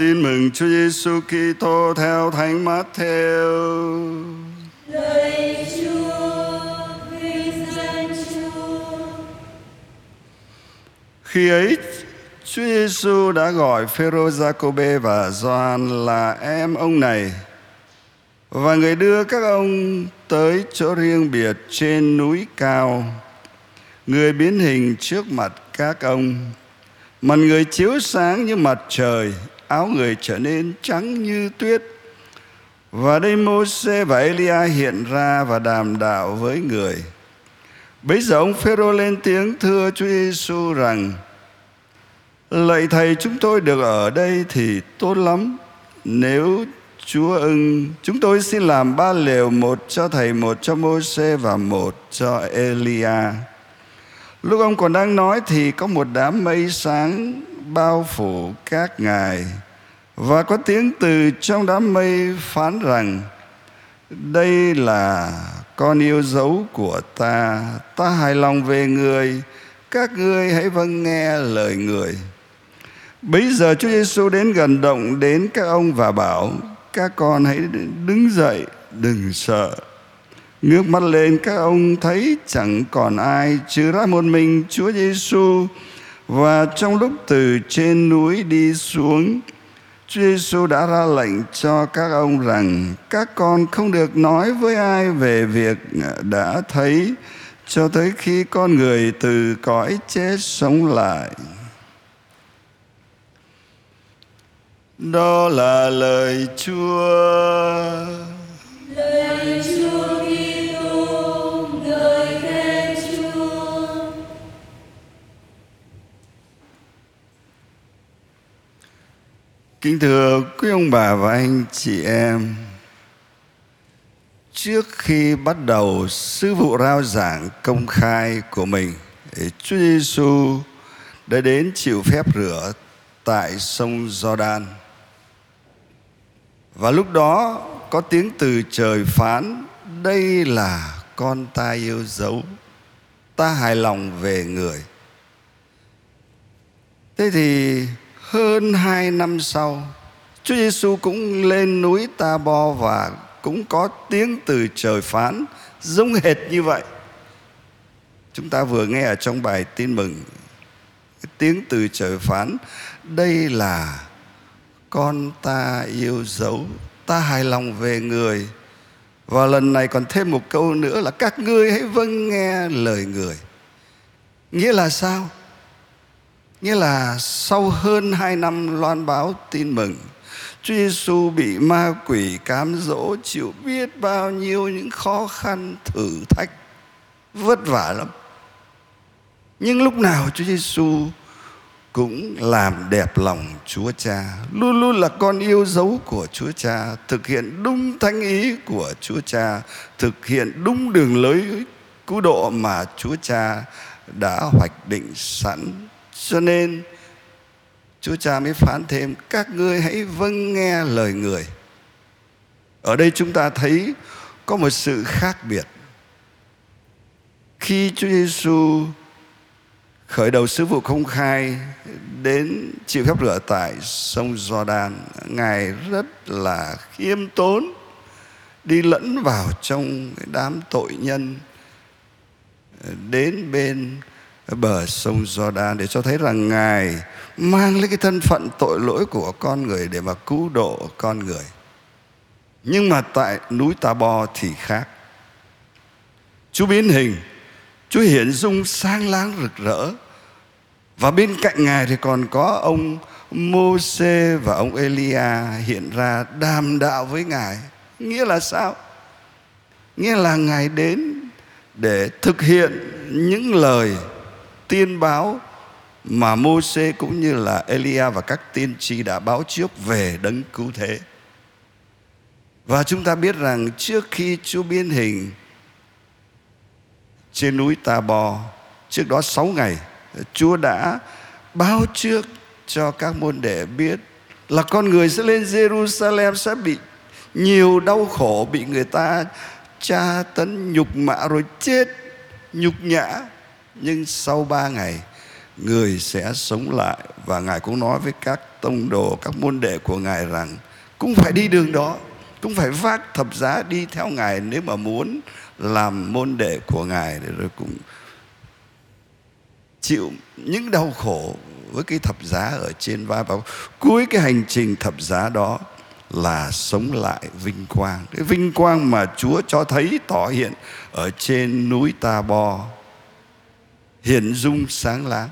Tin mừng Chúa Giêsu Kitô theo Thánh Matthew. Lạy Chúa, vinh danh Chúa. Khi ấy, Chúa Giêsu đã gọi Phêrô, Giacôbê và Gioan là em ông này và người đưa các ông tới chỗ riêng biệt trên núi cao. Người biến hình trước mặt các ông, mặt người chiếu sáng như mặt trời, áo người trở nên trắng như tuyết. Và đây Môse và Elia hiện ra và đàm đạo với người. Bấy giờ ông Phêrô lên tiếng thưa Chúa Giêsu rằng: Lạy thầy chúng tôi được ở đây thì tốt lắm. Nếu Chúa ưng, chúng tôi xin làm ba lều, một cho thầy, một cho Môse và một cho Elia. Lúc ông còn đang nói thì có một đám mây sáng bao phủ các ngài và có tiếng từ trong đám mây phán rằng, đây là con yêu dấu của ta. Ta hài lòng về người. Các ngươi hãy vâng nghe lời người. Bấy giờ Chúa Giêsu đến gần động đến các ông và bảo, các con hãy đứng dậy, đừng sợ. Ngước mắt lên, các ông thấy chẳng còn ai, trừ ra một mình Chúa Giêsu và trong lúc từ trên núi đi xuống Chúa Giêsu đã ra lệnh cho các ông rằng, các con không được nói với ai về việc đã thấy cho tới khi con người từ cõi chết sống lại. Đó là lời Chúa. Kính thưa quý ông bà và anh chị em, trước khi bắt đầu sứ vụ rao giảng công khai của mình, Chúa Giêsu đã đến chịu phép rửa tại sông Giođan. Và lúc đó có tiếng từ trời phán, đây là con ta yêu dấu, ta hài lòng về người. Thế thì hơn hai năm sau, Chúa Giêsu cũng lên núi Ta Bo và cũng có tiếng từ trời phán giống hệt như vậy. Chúng ta vừa nghe ở trong bài tin mừng tiếng từ trời phán đây là con ta yêu dấu ta hài lòng về người. Và lần này còn thêm một câu nữa là các ngươi hãy vâng nghe lời người. Nghĩa là sao? Nghĩa là sau hơn hai năm loan báo tin mừng Chúa Giêsu bị ma quỷ cám dỗ chịu biết bao nhiêu những khó khăn thử thách vất vả lắm nhưng lúc nào Chúa Giêsu cũng làm đẹp lòng Chúa Cha, luôn luôn là con yêu dấu của Chúa Cha, thực hiện đúng thánh ý của Chúa Cha, thực hiện đúng đường lối cứu độ mà Chúa Cha đã hoạch định sẵn. Cho nên, Chúa Cha mới phán thêm, các ngươi hãy vâng nghe lời người. Ở đây chúng ta thấy có một sự khác biệt. Khi Chúa Giêsu khởi đầu sứ vụ công khai đến chịu phép rửa tại sông Jordan ngài rất là khiêm tốn, đi lẫn vào trong đám tội nhân ờ, đến bên bờ sông Jordan để cho thấy rằng ngài mang lấy cái thân phận tội lỗi của con người để mà cứu độ con người. Nhưng mà tại núi Tà Bo thì khác. Chúa biến hình, Chúa hiện dung sáng láng rực rỡ. Và bên cạnh ngài thì còn có ông Môse và ông Elia hiện ra đàm đạo với ngài. Nghĩa là sao? Nghĩa là ngài đến để thực hiện những lời tiên báo mà Môse cũng như là Elia và các tiên tri đã báo trước về đấng cứu thế. Và chúng ta biết rằng trước khi Chúa biến hình trên núi Ta Bò, trước đó 6 ngày, Chúa đã báo trước cho các môn đệ biết là con người sẽ lên Jerusalem sẽ bị nhiều đau khổ, bị người ta tra tấn nhục mạ rồi chết nhục nhã nhưng sau ba ngày, người sẽ sống lại và ngài cũng nói với các tông đồ, các môn đệ của ngài rằng, cũng phải đi đường đó, cũng phải vác thập giá đi theo ngài nếu mà muốn làm môn đệ của ngài để rồi cũng chịu những đau khổ với cái thập giá ở trên vai và cuối cái hành trình thập giá đó là sống lại vinh quang. Cái vinh quang mà Chúa cho thấy tỏ hiện ở trên núi Ta Bo hiện dung sáng láng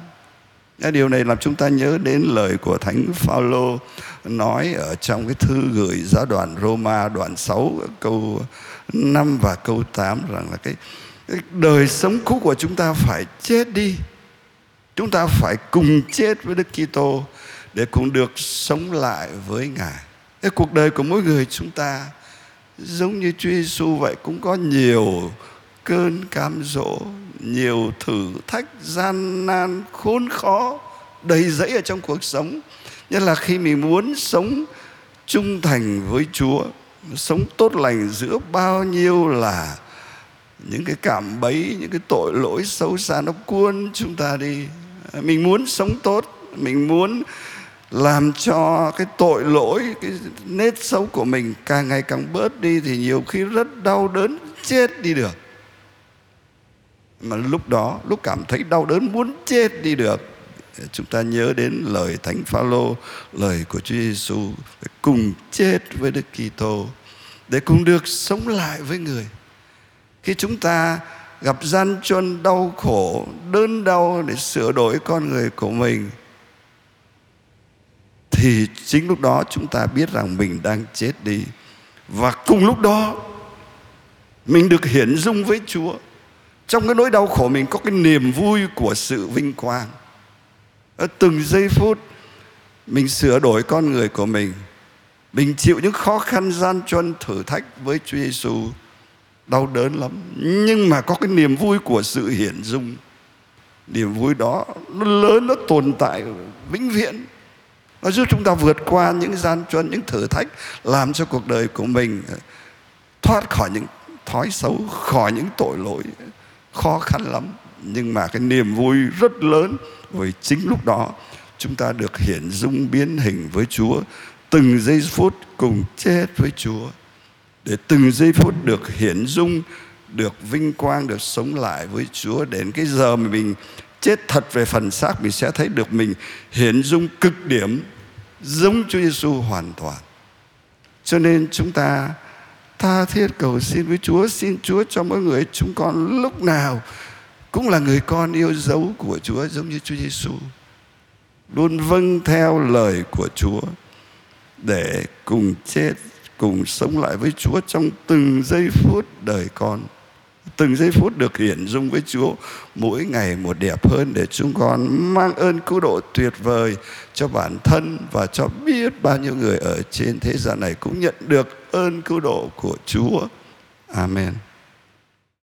điều này làm chúng ta nhớ đến lời của Thánh Phaolô nói ở trong cái thư gửi giáo đoàn Roma đoạn 6 câu 5 và câu 8 rằng là cái, cái đời sống cũ của chúng ta phải chết đi. Chúng ta phải cùng chết với Đức Kitô để cùng được sống lại với Ngài. Cái cuộc đời của mỗi người chúng ta giống như Chúa Giêsu vậy cũng có nhiều cơn cam dỗ, nhiều thử thách, gian nan, khốn khó, đầy dẫy ở trong cuộc sống. Nhất là khi mình muốn sống trung thành với Chúa, sống tốt lành giữa bao nhiêu là những cái cảm bấy, những cái tội lỗi xấu xa nó cuốn chúng ta đi. Mình muốn sống tốt, mình muốn làm cho cái tội lỗi, cái nết xấu của mình càng ngày càng bớt đi thì nhiều khi rất đau đớn, chết đi được mà lúc đó, lúc cảm thấy đau đớn muốn chết đi được, chúng ta nhớ đến lời thánh phaolô lời của Chúa Giêsu cùng chết với Đức Kitô, để cùng được sống lại với người. Khi chúng ta gặp gian truân, đau khổ đơn đau để sửa đổi con người của mình, thì chính lúc đó chúng ta biết rằng mình đang chết đi. Và cùng lúc đó, mình được hiển dung với Chúa trong cái nỗi đau khổ mình có cái niềm vui của sự vinh quang. Ở từng giây phút, mình sửa đổi con người của mình. Mình chịu những khó khăn gian truân thử thách với Chúa Giêsu đau đớn lắm. Nhưng mà có cái niềm vui của sự hiển dung. Niềm vui đó, nó lớn, nó tồn tại vĩnh viễn. Nó giúp chúng ta vượt qua những gian truân, những thử thách, làm cho cuộc đời của mình thoát khỏi những thói xấu, khỏi những tội lỗi khó khăn lắm. Nhưng mà cái niềm vui rất lớn với chính lúc đó, chúng ta được hiển dung biến hình với Chúa, từng giây phút cùng chết với Chúa. Để từng giây phút được hiển dung, được vinh quang, được sống lại với Chúa, đến cái giờ mà mình chết thật về phần xác, mình sẽ thấy được mình hiển dung cực điểm, giống Chúa Giêsu hoàn toàn. Cho nên chúng ta tha thiết cầu xin với Chúa. Xin Chúa cho mỗi người chúng con lúc nào cũng là người con yêu dấu của Chúa, giống như Chúa Giêsu. Luôn vâng theo lời của Chúa để cùng chết, cùng sống lại với Chúa trong từng giây phút đời con từng giây phút được hiển dung với Chúa, mỗi ngày một đẹp hơn để chúng con mang ơn cứu độ tuyệt vời cho bản thân và cho biết bao nhiêu người ở trên thế gian này cũng nhận được ơn cứu độ của Chúa. Amen.